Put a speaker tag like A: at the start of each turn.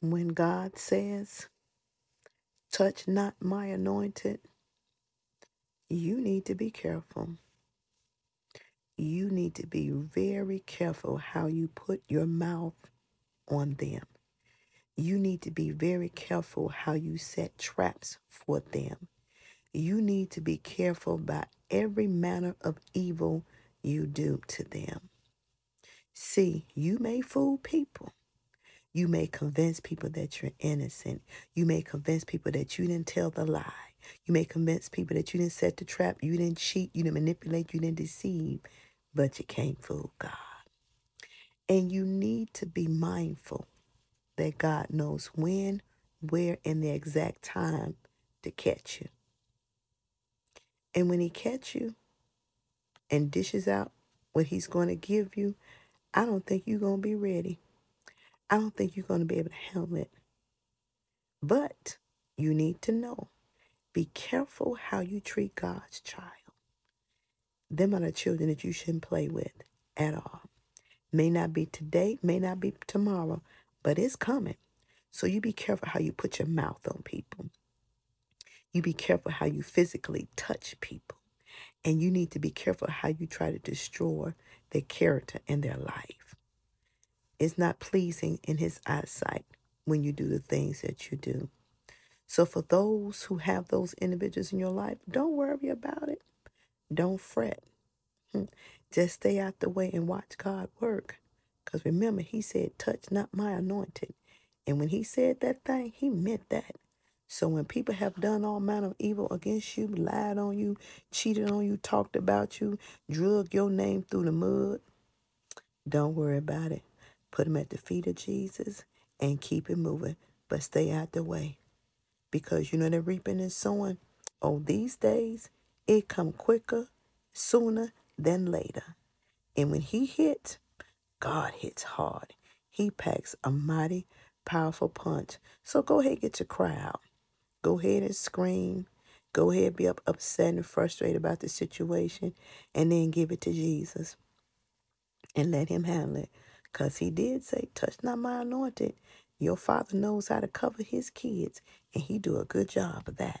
A: When God says, touch not my anointed, you need to be careful. You need to be very careful how you put your mouth on them. You need to be very careful how you set traps for them. You need to be careful about every manner of evil you do to them. See, you may fool people. You may convince people that you're innocent. You may convince people that you didn't tell the lie. You may convince people that you didn't set the trap, you didn't cheat, you didn't manipulate, you didn't deceive, but you can't fool God. And you need to be mindful that God knows when, where, and the exact time to catch you. And when he catch you and dishes out what he's going to give you, I don't think you're going to be ready. I don't think you're going to be able to handle it. But you need to know be careful how you treat God's child. Them are the children that you shouldn't play with at all. May not be today, may not be tomorrow, but it's coming. So you be careful how you put your mouth on people. You be careful how you physically touch people. And you need to be careful how you try to destroy their character and their life. It's not pleasing in his eyesight when you do the things that you do. So for those who have those individuals in your life, don't worry about it. Don't fret. Hmm. Just stay out the way and watch God work. Because remember, he said, touch not my anointed. And when he said that thing, he meant that. So when people have done all manner of evil against you, lied on you, cheated on you, talked about you, drug your name through the mud, don't worry about it. Put them at the feet of Jesus and keep it moving. But stay out the way. Because you know the reaping and sowing. Oh, these days, it come quicker, sooner than later. And when he hits, God hits hard. He packs a mighty, powerful punch. So go ahead, get your cry out. Go ahead and scream. Go ahead, be up, upset and frustrated about the situation, and then give it to Jesus and let Him handle it. Because He did say, Touch not my anointed. Your Father knows how to cover His kids, and He do a good job of that.